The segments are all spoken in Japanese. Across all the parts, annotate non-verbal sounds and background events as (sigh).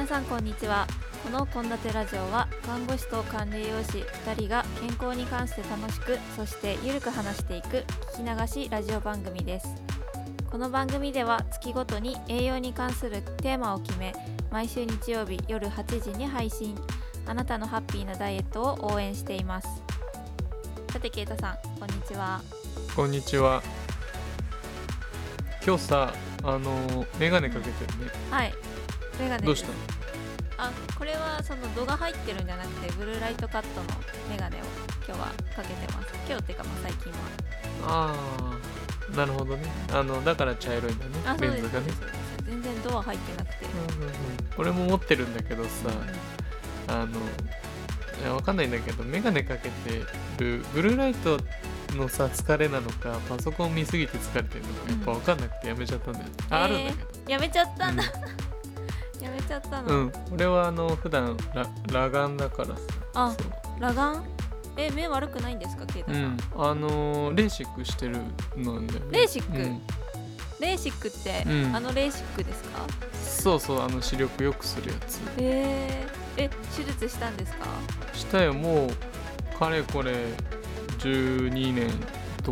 皆さんこんにちは。この献立ラジオは看護師と管理栄養士2人が健康に関して楽しくそしてゆるく話していく聞き流しラジオ番組です。この番組では月ごとに栄養に関するテーマを決め毎週日曜日夜8時に配信。あなたのハッピーなダイエットを応援しています。さてケイタさんこんにちは。こんにちは。今日さあのメガネかけてるね。はい。メガネどうしたの？あこれはその度が入ってるんじゃなくてブルーライトカットのメガネを今日はかけてます。今日っていうかまあ最近は。ああなるほどね。あのだから茶色いんだね。あそうですレンズがね。そうです全然ドア入ってなくて、うんうんうん。俺も持ってるんだけどさあのいやわかんないんだけどメガネかけてるブルーライトのさ疲れなのかパソコン見すぎて疲れてるのかやっぱわかんなくてやめちゃったんだよ、ああるんだけど。やめちゃったんだ、やめちゃったの、うん、うん、俺はあの普段ラ裸眼だからさ。あ裸眼？え目悪くないんですか？ケイタさん、うん、あのーレーシックしてるのなんだよね。レーシック？うん。レーシックって、うん。あのレーシックですか？そうそうあの視力良くするやつ。えー、え手術したんですか？したよ。もうかれこれ12年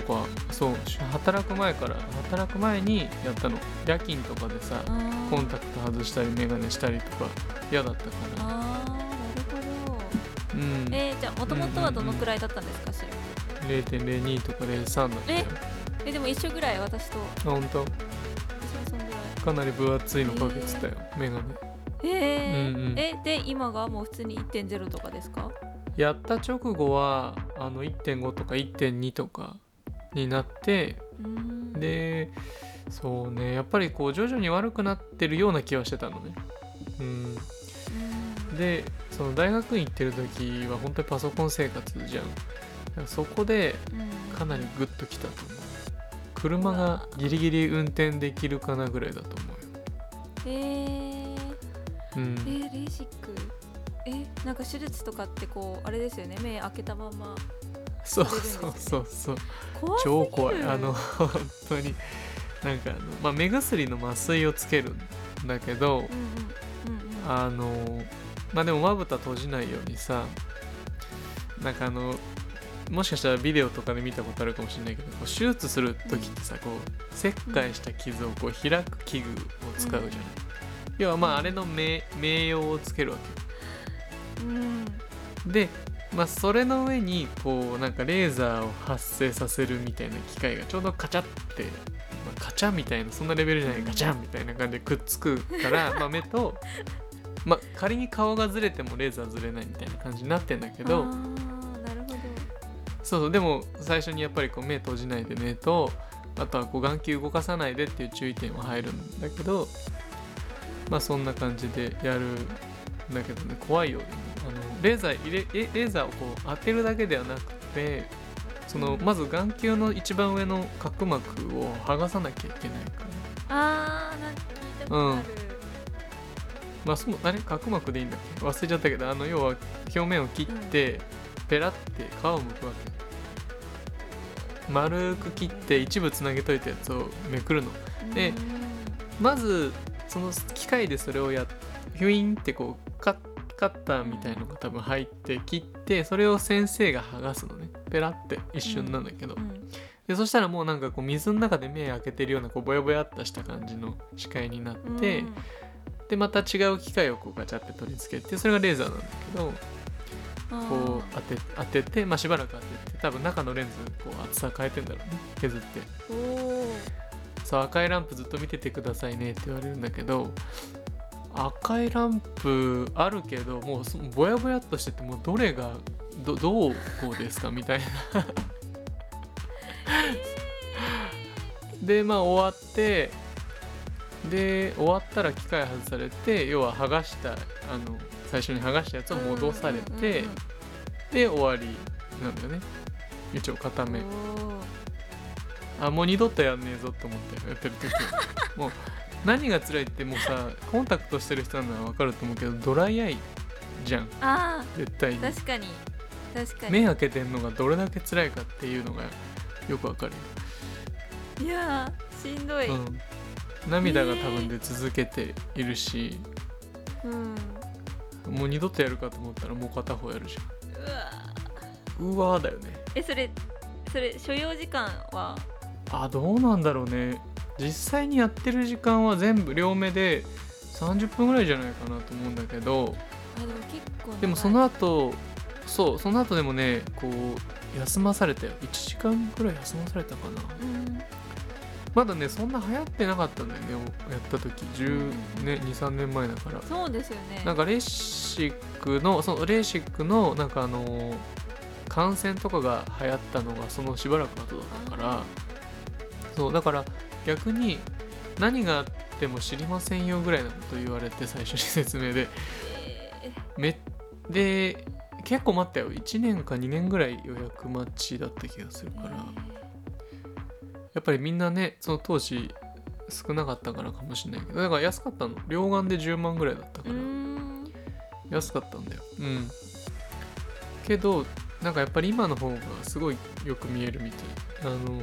とかそう働く前から働く前にやったの。夜勤とかでさあー。コンタクト外したりメガネしたりとか嫌だったから。あーなるほど。うん。えー、じゃあもともとはどのくらいだったんですか？視力0.02とか03だったよ。え？でも一緒ぐらい私と。あ本当？私もそんぐらい。かなり分厚いのかけてたよメガネ。えー。うんうん。えで今がもう普通に1.0とかですか？やった直後はあの1.5とか1.2とかになってでそうねやっぱりこう徐々に悪くなってるような気はしてたのね。うん。うん。でその大学院行ってる時は本当にパソコン生活じゃん。そこでうん。かなりグッときたと思う。車がギリギリ運転できるかなぐらいだと思うよ。えー、うん。えー、レーシック。えなんか手術とかってこうあれですよね。目開けたままそうそうね。そうそう超怖い。あの本当に。なんかあの、まあ、目薬の麻酔をつけるんだけどうんうんうんうんあのまあでもまぶた閉じないようにさなんかあのもしかしたらビデオとかで見たことあるかもしれないけどこう手術する時ってさこう切開した傷をこう開く器具を使うじゃない、要はまああれの名名誉をつけるわうん。けでまあそれの上にこうなんかレーザーを発生させるみたいな機械がちょうどカチャって、まあ、カチャみたいなそんなレベルじゃないガチャンみたいな感じでくっつくからまあ目とまあ仮に顔がずれてもレーザーずれないみたいな感じになってんだけどあーなるほど。そうそうでも最初にやっぱりこう目閉じないでねとあとはこう眼球動かさないでっていう注意点は入るんだけどまあそんな感じでやるんだけどね怖いよあのレーザー入れえレーザーをこう当てるだけではなくてそのまず眼球の一番上の角膜を剥がさなきゃいけないから。あーなんか聞いたことある、まあそのあれ角膜でいいんだっけ忘れちゃったけどあの要は表面を切って、ペラって皮を剥くわけ。丸く切って一部つなげといたやつをめくるの。でうん。まずその機械でそれをやっヒュインってこうカッカッターみたいのが多分入って切ってそれを先生が剥がすのね。ペラって一瞬なんだけど、うんでそしたらもうなんかこう水の中で目開けてるようなこうボヤボヤっとした感じの視界になって、うん。でまた違う機械をこうガチャって取り付けてそれがレーザーなんだけどこう当て当てて、まあ、しばらく当てて多分中のレンズこう厚さ変えてんだろうね。削って。そう赤いランプずっと見ててくださいねって言われるんだけど赤いランプあるけどもうそぼやぼやっとしててもうどれがどどうこうですかみたいな。でまあ終わってで終わったら機械外されて要は剥がしたあの最初に剥がしたやつを戻されて、で終わりなんだよね。一応片目あもう二度とやんねえぞって思ってやってる時は。もう何が辛いってもうさコンタクトしてる人なら分かると思うけどドライアイじゃん。あ絶対に。ー確かに。確かに。目開けてんのがどれだけ辛いかっていうのがよくわかる。よ、いやーしんどい、うん、涙が多分出続けているし、うん。もう二度とやるかと思ったらもう片方やるじうわゃんうわーだよね。えそれそれ所要時間は？あどうなんだろうね実際にやってる時間は全部両目で30分ぐらいじゃないかなと思うんだけどあでも結構でもその後そうその後でもねこう休まされたよ。1時間ぐらい休まされたかな。うん。まだねそんな流行ってなかったんだよねやった時。10うん。ね23年前だから。そうですよね。なんかレーシックのそのレーシックのなんかあのー感染とかが流行ったのがそのしばらく後だったから。あそうだから逆に何があっても知りませんよぐらいなこと言われて最初に説明で。えめで結構待ったよ。1年か2年ぐらい予約待ちだった気がするーから。やっぱりみんなねその当時少なかったからかもしれないけど。だから安かったの。両眼で10万ぐらいだったから。安かったんだよ。うん。けどなんかやっぱり今の方がすごいよく見えるみたい。あの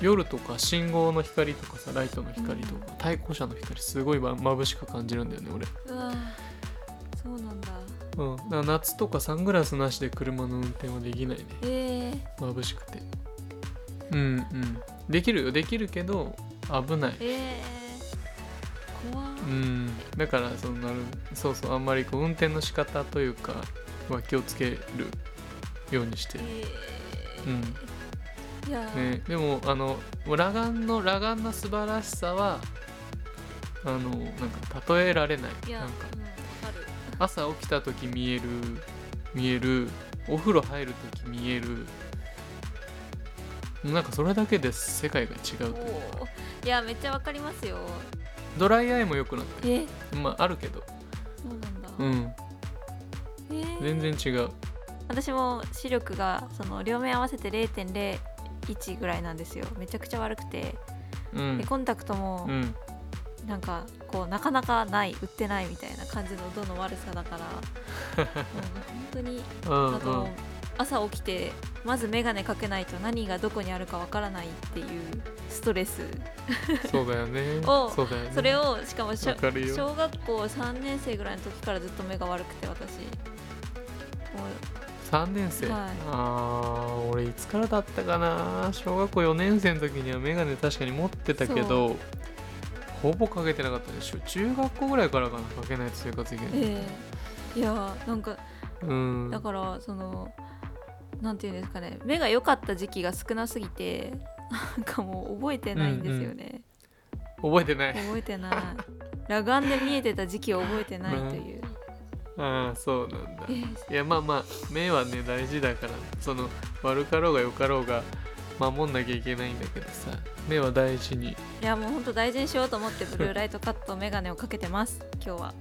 夜とか信号の光とかさライトの光とか、対向車の光すごいま眩しく感じるんだよね俺。そうなんだ。うん。だ夏とかサングラスなしで車の運転はできないね。えー、眩しくて。うんうん。できるよ。できるけど危ない。えー、怖っうん。だからそのなるそうそうあんまりこう運転の仕方というかは気をつけるようにしてえうんー、いやー、ね、でもあの裸眼の裸眼の素晴らしさはあのなんか例えられない。なんか朝起きた時見える見えるお風呂入る時見える。なんかそれだけで世界が違うといういやめっちゃわかりますよ。ドライアイも良くなってまああるけど。そうなんだ、うん。えー。全然違う。私も視力がその両面合わせて0.01ぐらいなんですよ。めちゃくちゃ悪くて、うん。でコンタクトもうん。なんかこうなかなかない売ってないみたいな感じの度の悪さだから。もう本当に (laughs) うんあと、朝起きてまず眼鏡かけないと何がどこにあるかわからないっていうストレス。うんそうだよね。(laughs) をそうだよね。それをしかも小学校3年生ぐらいの時からずっと目が悪くて私。も3年生、はい。あー俺いつからだったかな。小学校4年生の時には眼鏡確かに持ってたけどほぼかけてなかったでしょ中学校ぐらいからかなかけないと生活できない、ええいやーなんかうん。だからそのなんていうんですかね。目が良かった時期が少なすぎてなんかもう覚えてないんですよね、覚えてない。覚えてない。裸眼で見えてた時期を覚えてないという、ああそうなんだ。えいやまあまあ目はね大事だからその悪かろうが良かろうが守んなきゃいけないんだけどさ目は大事に。いやもうほんと大事にしようと思ってブルーライトカットメガネをかけてます今日は。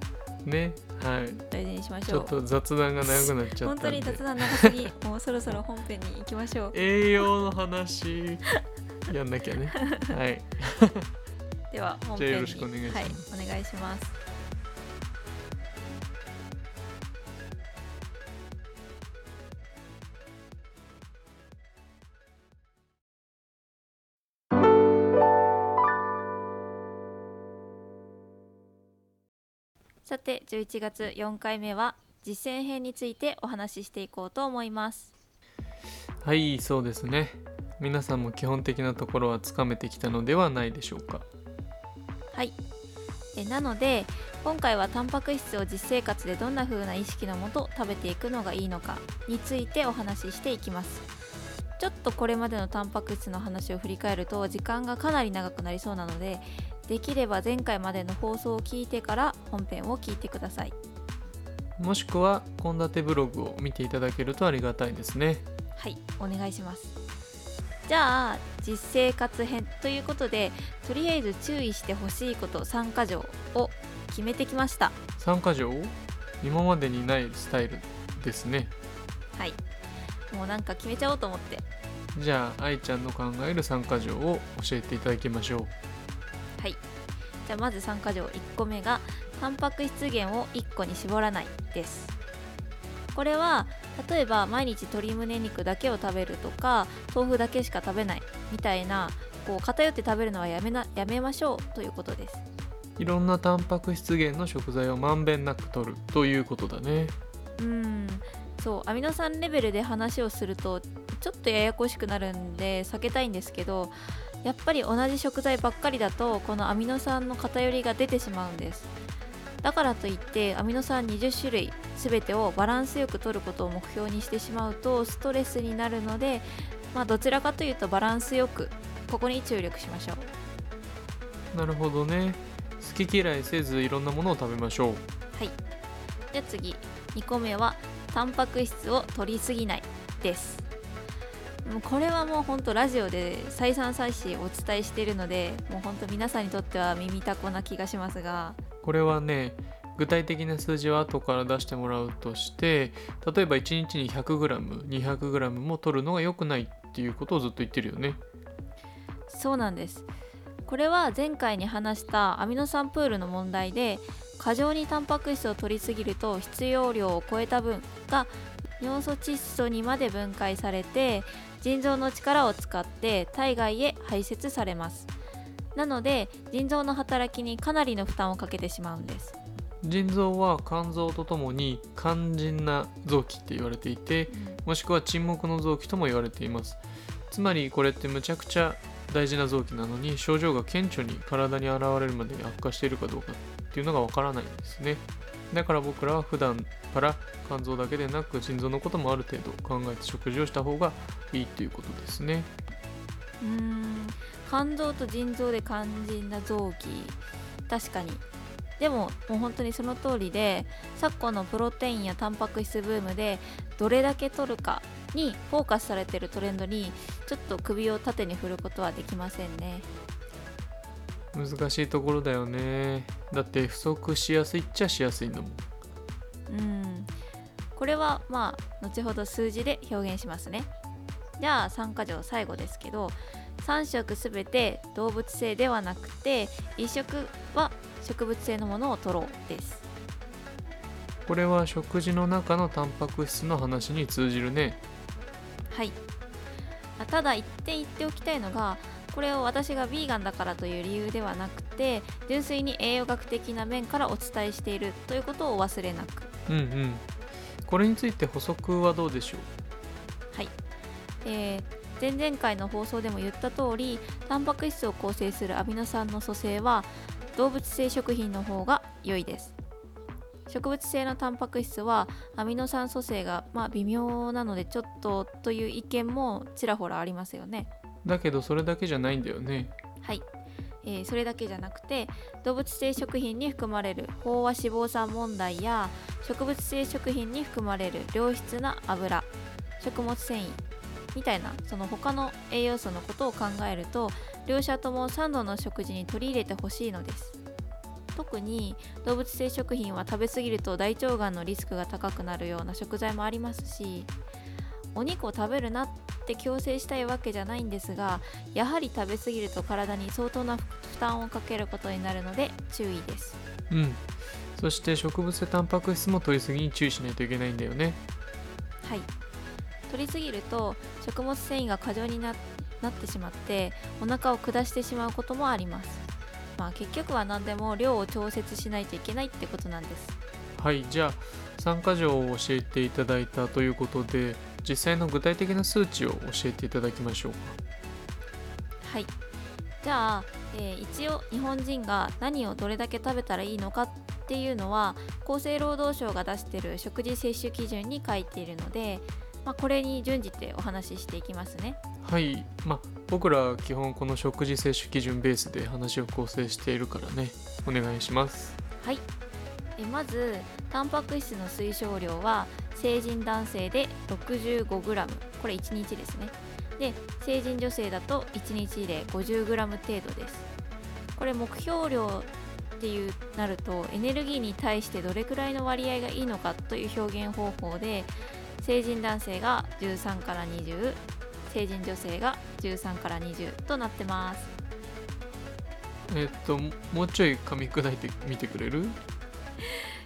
ねはい。大事にしましょう。ちょっと雑談が長くなっちゃ本当ったんで。に雑談長すぎ。もうそろそろ本編に行きましょう。(laughs) 栄養の話。やんなきゃね。はい。では本じゃあ編によろしくお願いします。はい、お願いしますて11月4回目は実践編についてお話ししていこうと思います。はいそうですね。皆さんも基本的なところはつかめてきたのではないでしょうか。はい。えなので今回はタンパク質を実生活でどんな風な意識のもと食べていくのがいいのかについてお話ししていきます。ちょっとこれまでのタンパク質の話を振り返ると時間がかなり長くなりそうなのでできれば前回までの放送を聞いてから本編を聞いてください。もしくは献立ブログを見ていただけるとありがたいですね。はいお願いします。じゃあ実生活編ということでとりあえず注意してほしいこと3箇条を決めてきました。参加条？今までにないスタイルですね。はい。もうなんか決めちゃおうと思って。じゃあ愛ちゃんの考える参加条を教えていただきましょうはい。じゃあまず3箇条1個目がタンパク質源を1個に絞らないです。これは例えば毎日鶏胸肉だけを食べるとか豆腐だけしか食べないみたいなこう偏って食べるのはやめなやめましょうということです。いろんなタンパク質源の食材をまんべんなく摂るということだね。うん。そうアミノ酸レベルで話をするとちょっとややこしくなるんで避けたいんですけどやっぱり同じ食材ばっかりだとこのアミノ酸の偏りが出てしまうんです。だからといってアミノ酸20種類全てをバランスよく摂ることを目標にしてしまうとストレスになるので、まあ、どちらかというとバランスよくここに注力しましょう。なるほどね。好き嫌いせずいろんなものを食べましょう。はい。じゃあ次。2個目はタンパク質を摂りすぎないですもうこれはもうほんとラジオで再三再四お伝えしているのでもうほんと皆さんにとっては耳たこな気がしますが。これはね具体的な数字は後から出してもらうとして例えば1日に 100g200g も取るのが良くないっていうことをずっと言ってるよね。そうなんです。これは前回に話したアミノ酸プールの問題で過剰にタンパク質を摂りすぎると必要量を超えた分が尿素窒素にまで分解されて腎臓の力を使って体外へ排泄されます。なので腎臓の働きにかなりの負担をかけてしまうんです。腎臓は肝臓とともに肝腎な臓器って言われていてもしくは沈黙の臓器とも言われています。つまりこれってむちゃくちゃ大事な臓器なのに症状が顕著に体に現れるまでに悪化しているかどうかっていうのがわからないんですねだから僕らは普段から肝臓だけでなく腎臓のこともある程度考えて食事をした方がいいっていうことですね。うーん肝臓と腎臓で肝腎な臓器。確かに。でももう本当にその通りで昨今のプロテインやタンパク質ブームでどれだけ取るかにフォーカスされてるトレンドにちょっと首を縦に振ることはできませんね。難しいところだよねだって不足しやすいっちゃしやすいんだもん。うん。これはまあ後ほど数字で表現しますね。じゃあ3箇条最後ですけど3食すべて動物性ではなくて1食は植物性のものを取ろうです。これは食事の中のタンパク質の話に通じるね。はい。あただ一点言っておきたいのがこれを私がヴィーガンだからという理由ではなくて純粋に栄養学的な面からお伝えしているということをお忘れなく。うんうん。これについて補足はどうでしょう？えー前々回の放送でも言った通りタンパク質を構成するアミノ酸の組成は動物性食品の方が良いです。植物性のタンパク質はアミノ酸組成がまあ微妙なのでちょっとという意見もちらほらありますよね。だけどそれだけじゃないんだよね。はい、えーそれだけじゃなくて動物性食品に含まれる飽和脂肪酸問題や植物性食品に含まれる良質な油食物繊維みたいなその他の栄養素のことを考えると両者とも3度の食事に取り入れてほしいのです。特に動物性食品は食べ過ぎると大腸がんのリスクが高くなるような食材もありますしお肉を食べるなっって強制したいわけじゃないんですがやはり食べ過ぎると体に相当な負担をかけることになるので注意です。うん。そして植物性タンパク質も取りすぎに注意しないといけないんだよね。はい。取りすぎると食物繊維が過剰にななってしまってお腹を下してしまうこともあります。まあ結局は何でも量を調節しないといけないってことなんです。はい。じゃあ参加条を教えていただいたということで実際の具体的な数値を教えていただきましょうか。はい。じゃあ、えー一応日本人が何をどれだけ食べたらいいのかっていうのは厚生労働省が出している食事摂取基準に書いているので、まあ、これに準じてお話ししていきますね。はい。まあ僕らは基本この食事摂取基準ベースで話を構成しているからね。お願いします。はい。えまずタンパク質の推奨量は成人男性で 65g これ1日ですね。で成人女性だと1日で 50g 程度です。これ目標量っていうなるとエネルギーに対してどれくらいの割合がいいのかという表現方法で成人男性が13から20成人女性が13から20となってます。えっともうちょい噛み砕いてみてくれる？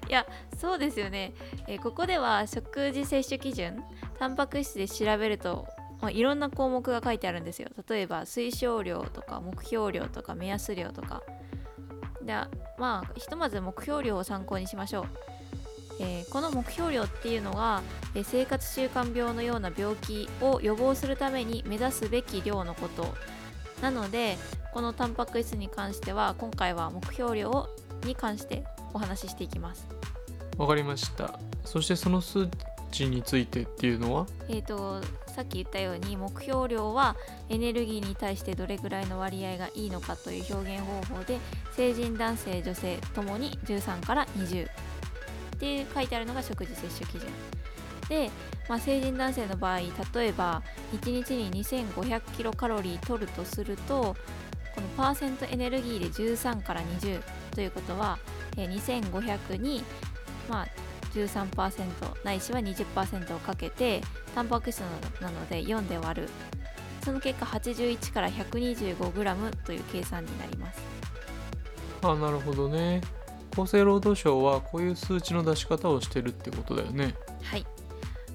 いやそうですよね、えーここでは食事摂取基準タンパク質で調べると、まあ、いろんな項目が書いてあるんですよ。例えば推奨量とか目標量とか目安量とか。でまあひとまず目標量を参考にしましょう、えーこの目標量っていうのが、えー生活習慣病のような病気を予防するために目指すべき量のこと。なのでこのタンパク質に関しては今回は目標量に関してお話ししていきます。わかりました。そしてその数値についてっていうのは？えー、とさっき言ったように目標量はエネルギーに対してどれぐらいの割合がいいのかという表現方法で成人男性女性ともに13から20って書いてあるのが食事摂取基準。で、まあ、成人男性の場合例えば1日に2500キロカロリー取るとするとこのパーセントエネルギーで13から20ということは、2500にまあ13%ないしは20%をかけてタンパク質なので4で割る。その結果81から 125g という計算になります。あなるほどね。厚生労働省はこういう数値の出し方をしてるってことだよね。はい。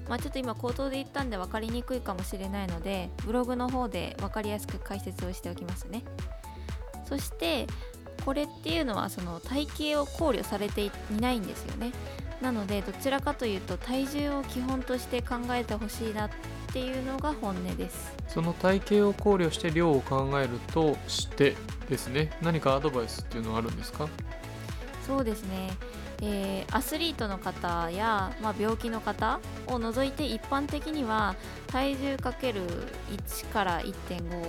まあちょっと今口頭で言ったんで分かりにくいかもしれないのでブログの方で分かりやすく解説をしておきますね。そしてこれっていうのはその体型を考慮されていないんですよね。なのでどちらかというと体重を基本として考えてほしいなっていうのが本音です。その体型を考慮して量を考えるとしてですね。何かアドバイスっていうのはあるんですか？そうですね、えーアスリートの方や、まあ、病気の方を除いて一般的には体重かける1から1.5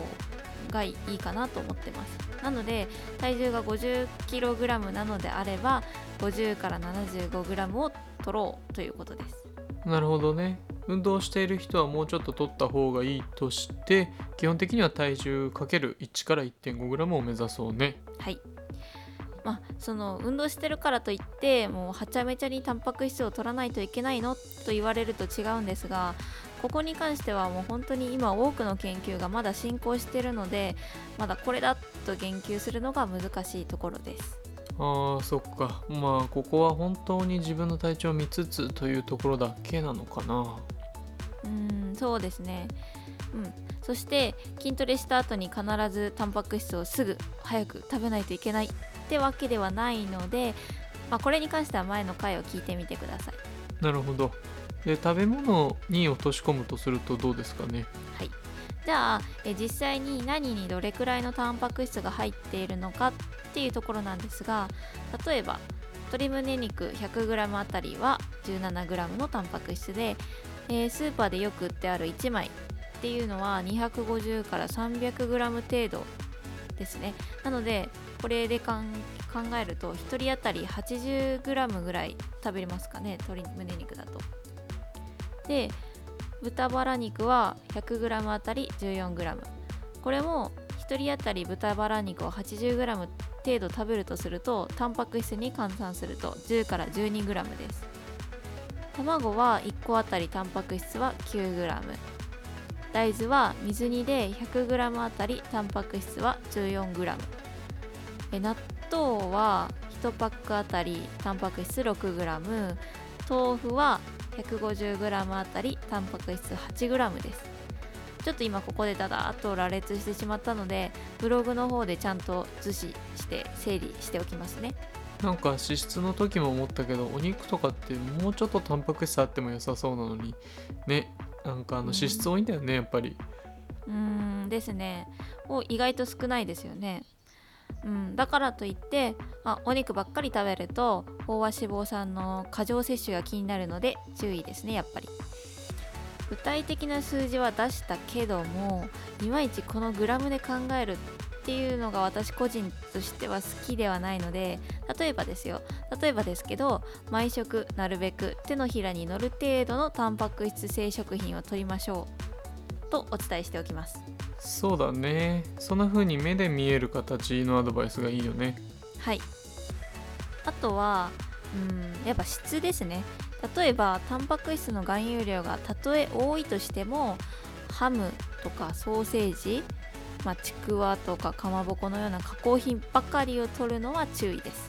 がいいかなと思ってます。なので体重が 50kg なのであれば50から 75g を取ろうということです。なるほどね。運動している人はもうちょっと取った方がいいとして基本的には体重かける1から 1.5g を目指そうね。はい。まあその運動してるからといってもうはちゃめちゃにタンパク質を取らないといけないの？と言われると違うんですがここに関してはもう本当に今多くの研究がまだ進行しているのでまだこれだと言及するのが難しいところです。あーそっか。まあここは本当に自分の体調を見つつというところだけなのかな。うーんそうですね。うん。そして筋トレした後に必ずタンパク質をすぐ早く食べないといけないってわけではないので、まあ、これに関しては前の回を聞いてみてください。なるほどで食べ物に落とし込むとするとどうですかね？はい。じゃあえ実際に何にどれくらいのタンパク質が入っているのかっていうところなんですが例えば鶏胸肉 100g あたりは 17g のタンパク質で、えースーパーでよく売ってある1枚っていうのは250から 300g 程度ですね。なのでこれで考えると1人当たり 80g ぐらい食べれますかね？鶏胸肉だと。で豚バラ肉は 100g あたり 14g これも1人当たり豚バラ肉を 80g 程度食べるとするとタンパク質に換算すると10から 12g です。卵は1個あたりタンパク質は 9g 大豆は水煮で 100g あたりタンパク質は 14g え納豆は1パックあたりタンパク質 6g 豆腐は 150g あたりタンパク質 8g です。ちょっと今ここでダダーっと羅列してしまったのでブログの方でちゃんと図示して整理しておきますね。なんか脂質の時も思ったけどお肉とかってもうちょっとタンパク質あっても良さそうなのに。ねなんかあの脂質多いんだよねやっぱり。うーんですね。お意外と少ないですよねうん、だからといってあお肉ばっかり食べると飽和脂肪酸の過剰摂取が気になるので注意ですねやっぱり。具体的な数字は出したけどもいまいちこのグラムで考えるっていうのが私個人としては好きではないので例えばですよ例えばですけど毎食なるべく手のひらに乗る程度のタンパク質性食品を取りましょうとお伝えしておきます。そうだね。そんな風に目で見える形のアドバイスがいいよね。はい。あとはうんやっぱ質ですね。例えばタンパク質の含有量がたとえ多いとしてもハムとかソーセージ、まあ、ちくわとかかまぼこのような加工品ばかりを取るのは注意です、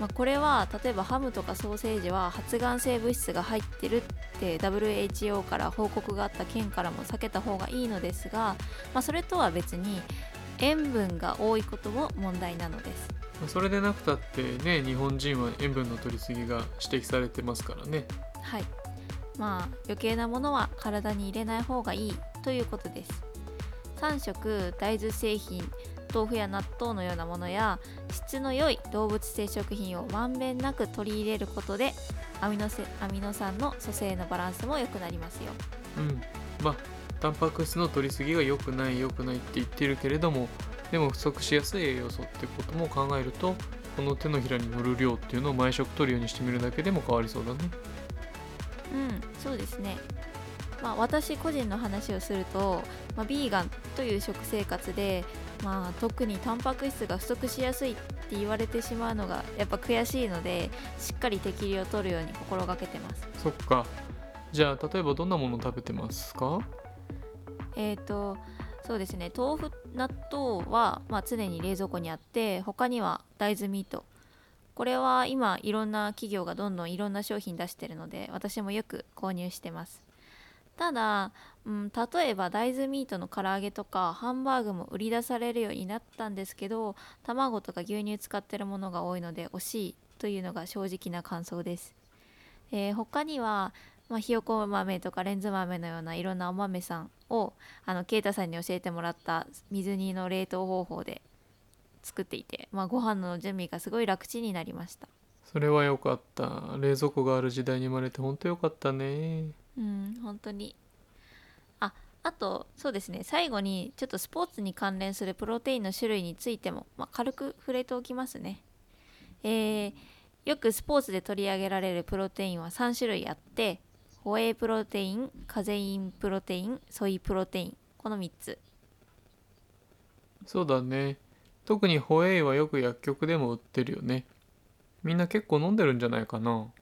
まあ、これは例えばハムとかソーセージは発がん性物質が入ってるって WHO から報告があった件からも避けた方がいいのですが、まあ、それとは別に塩分が多いことも問題なのです。それでなくたってね日本人は塩分の摂りすぎが指摘されてますからね。はい。まあ余計なものは体に入れない方がいいということです。3食大豆製品豆腐や納豆のようなものや質の良い動物性食品をまんべんなく取り入れることでアミノせアミノ酸の組成のバランスも良くなりますよ。うん。まあタンパク質の摂りすぎが良くない良くないって言ってるけれどもでも不足しやすい栄養素ってことも考えるとこの手のひらに乗る量っていうのを毎食取るようにしてみるだけでも変わりそうだね。うんそうですね。まあ私個人の話をすると、まあ、ビーガンという食生活でまあ特にタンパク質が不足しやすいって言われてしまうのがやっぱ悔しいのでしっかり適量を取るように心がけてます。そっか。じゃあ例えばどんなもの食べてますか？えっ、とそうですね。豆腐納豆は、まあ、常に冷蔵庫にあって他には大豆ミート。これは今いろんな企業がどんどんいろんな商品出してるので私もよく購入してますただ、うん、例えば大豆ミートの唐揚げとかハンバーグも売り出されるようになったんですけど卵とか牛乳使ってるものが多いので惜しいというのが正直な感想です、えー他には、まあ、ひよこ豆とかレンズ豆のようないろんなお豆さんをあのケイタさんに教えてもらった水煮の冷凍方法で作っていて、まあ、ご飯の準備がすごい楽ちんになりました。それは良かった。冷蔵庫がある時代に生まれて本当良かったね。うん本当に。ああとそうですね。最後にちょっとスポーツに関連するプロテインの種類についても、まあ、軽く触れておきますね。えーよくスポーツで取り上げられるプロテインは3種類あってホエイプロテインカゼインプロテインソイプロテインこの3つ。そうだね。特にホエイはよく薬局でも売ってるよね。みんな結構飲んでるんじゃないかな。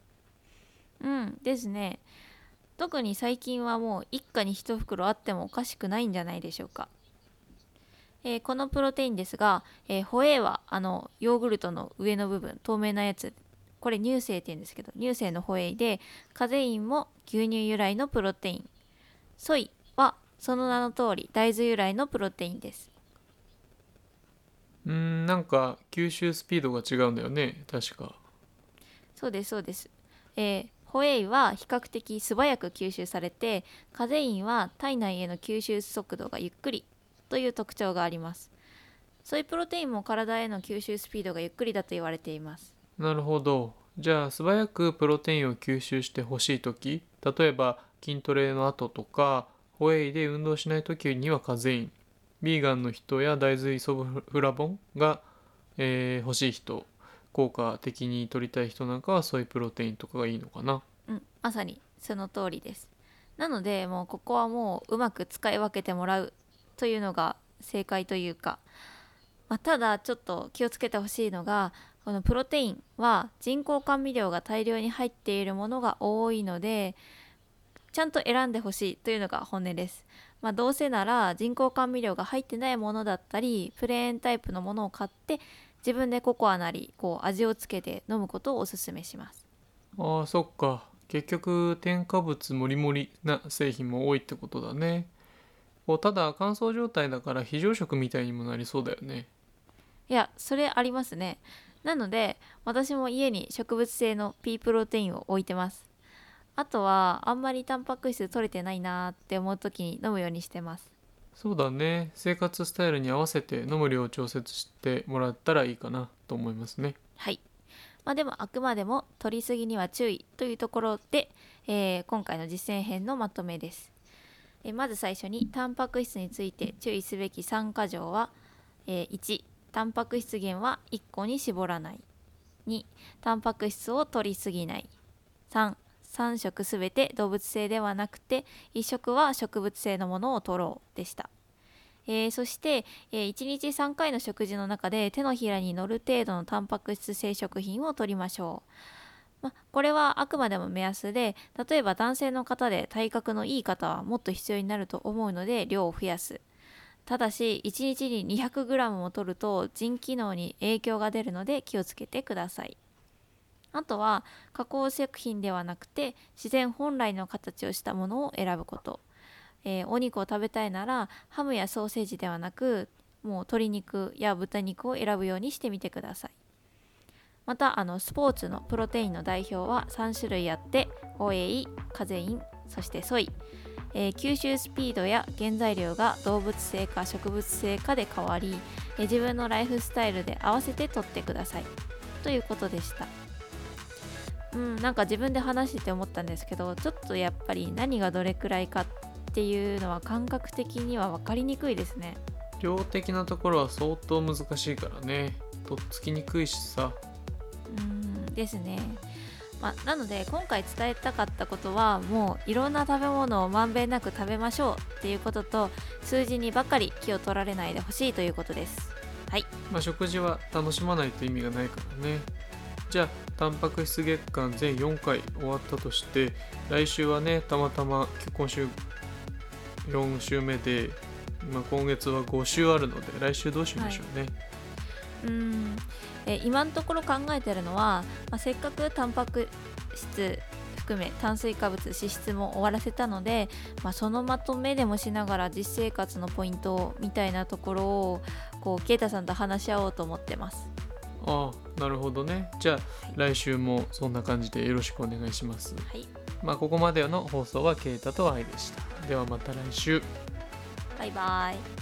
うんですね特に最近はもう一家に一袋あってもおかしくないんじゃないでしょうか、えーこのプロテインですが、えーホエイはあのヨーグルトの上の部分透明なやつ。これ乳製って言うんですけど乳製のホエイでカゼインも牛乳由来のプロテイン。ソイはその名の通り大豆由来のプロテインです。うーんなんか吸収スピードが違うんだよね確か。そうですそうです、えーホエイは比較的素早く吸収されてカゼインは体内への吸収速度がゆっくりという特徴があります。ソイプロテインも体への吸収スピードがゆっくりだと言われています。なるほど。じゃあ素早くプロテインを吸収してほしい時例えば筋トレの後とかホエイで運動しない時にはカゼイン。ビーガンの人や大豆イソフラボンが、えー欲しい人。効果的に取りたい人なんかはソイプロテインとかがいいのかなうんまさにその通りですなのでもうここはもううまく使い分けてもらうというのが正解というか、まあ、ただちょっと気をつけてほしいのがこのプロテインは人工甘味料が大量に入っているものが多いのでちゃんと選んでほしいというのが本音です。まあ、どうせなら人工甘味料が入ってないものだったりプレーンタイプのものを買って自分でココアなりこう味をつけて飲むことをおすすめします。あーそっか。結局添加物もりもりな製品も多いってことだね。こうただ乾燥状態だから非常食みたいにもなりそうだよね。いやそれありますね。なので私も家に植物性の P プロテインを置いてます。あとはあんまりタンパク質取れてないなーって思う時に飲むようにしてますそうだね。生活スタイルに合わせて飲む量を調節してもらったらいいかなと思いますね。はい。まあでもあくまでも取りすぎには注意というところで、えー今回の実践編のまとめです、えーまず最初にタンパク質について注意すべき3箇条は、えー1タンパク質源は1個に絞らない。2タンパク質を取りすぎない。3 3食すべて動物性ではなくて1食は植物性のものを取ろうでしたえーそして、え1日3回の食事の中で手のひらに乗る程度のタンパク質性食品を取りましょう。ま、これはあくまでも目安で例えば男性の方で体格のいい方はもっと必要になると思うので量を増やす。ただし1日に 200g も取ると腎機能に影響が出るので気をつけてください。あとは加工食品ではなくて自然本来の形をしたものを選ぶこと。えーお肉を食べたいならハムやソーセージではなくもう鶏肉や豚肉を選ぶようにしてみてください。またあのスポーツのプロテインの代表は3種類あってホエイカゼインそしてソイ、えー吸収スピードや原材料が動物性か植物性かで変わり、えー自分のライフスタイルで合わせて取ってください。ということでした。うんなんか自分で話してて思ったんですけどちょっとやっぱり何がどれくらいかっていうのは感覚的には分かりにくいですね。量的なところは相当難しいからね。とっつきにくいしさ。うんですね。まあ、なので今回伝えたかったことはもういろんな食べ物をまんべんなく食べましょうっていうことと数字にばかり気を取られないでほしいということです。はい、まあ食事は楽しまないと意味がないからねじゃあタンパク質月間全4回終わったとして来週はねたまたま今週4週目で、まあ、今月は5週あるので来週どうしましょうね、うん。え今のところ考えてるのは、まあ、せっかくタンパク質含め炭水化物脂質も終わらせたので、まあ、そのまとめでもしながら実生活のポイントみたいなところをこうケイタさんと話し合おうと思ってます。ああなるほどね。じゃあ、はい来週もそんな感じでよろしくお願いします。はい、まあここまでの放送はケイタとアイでした。ではまた来週。バイバイ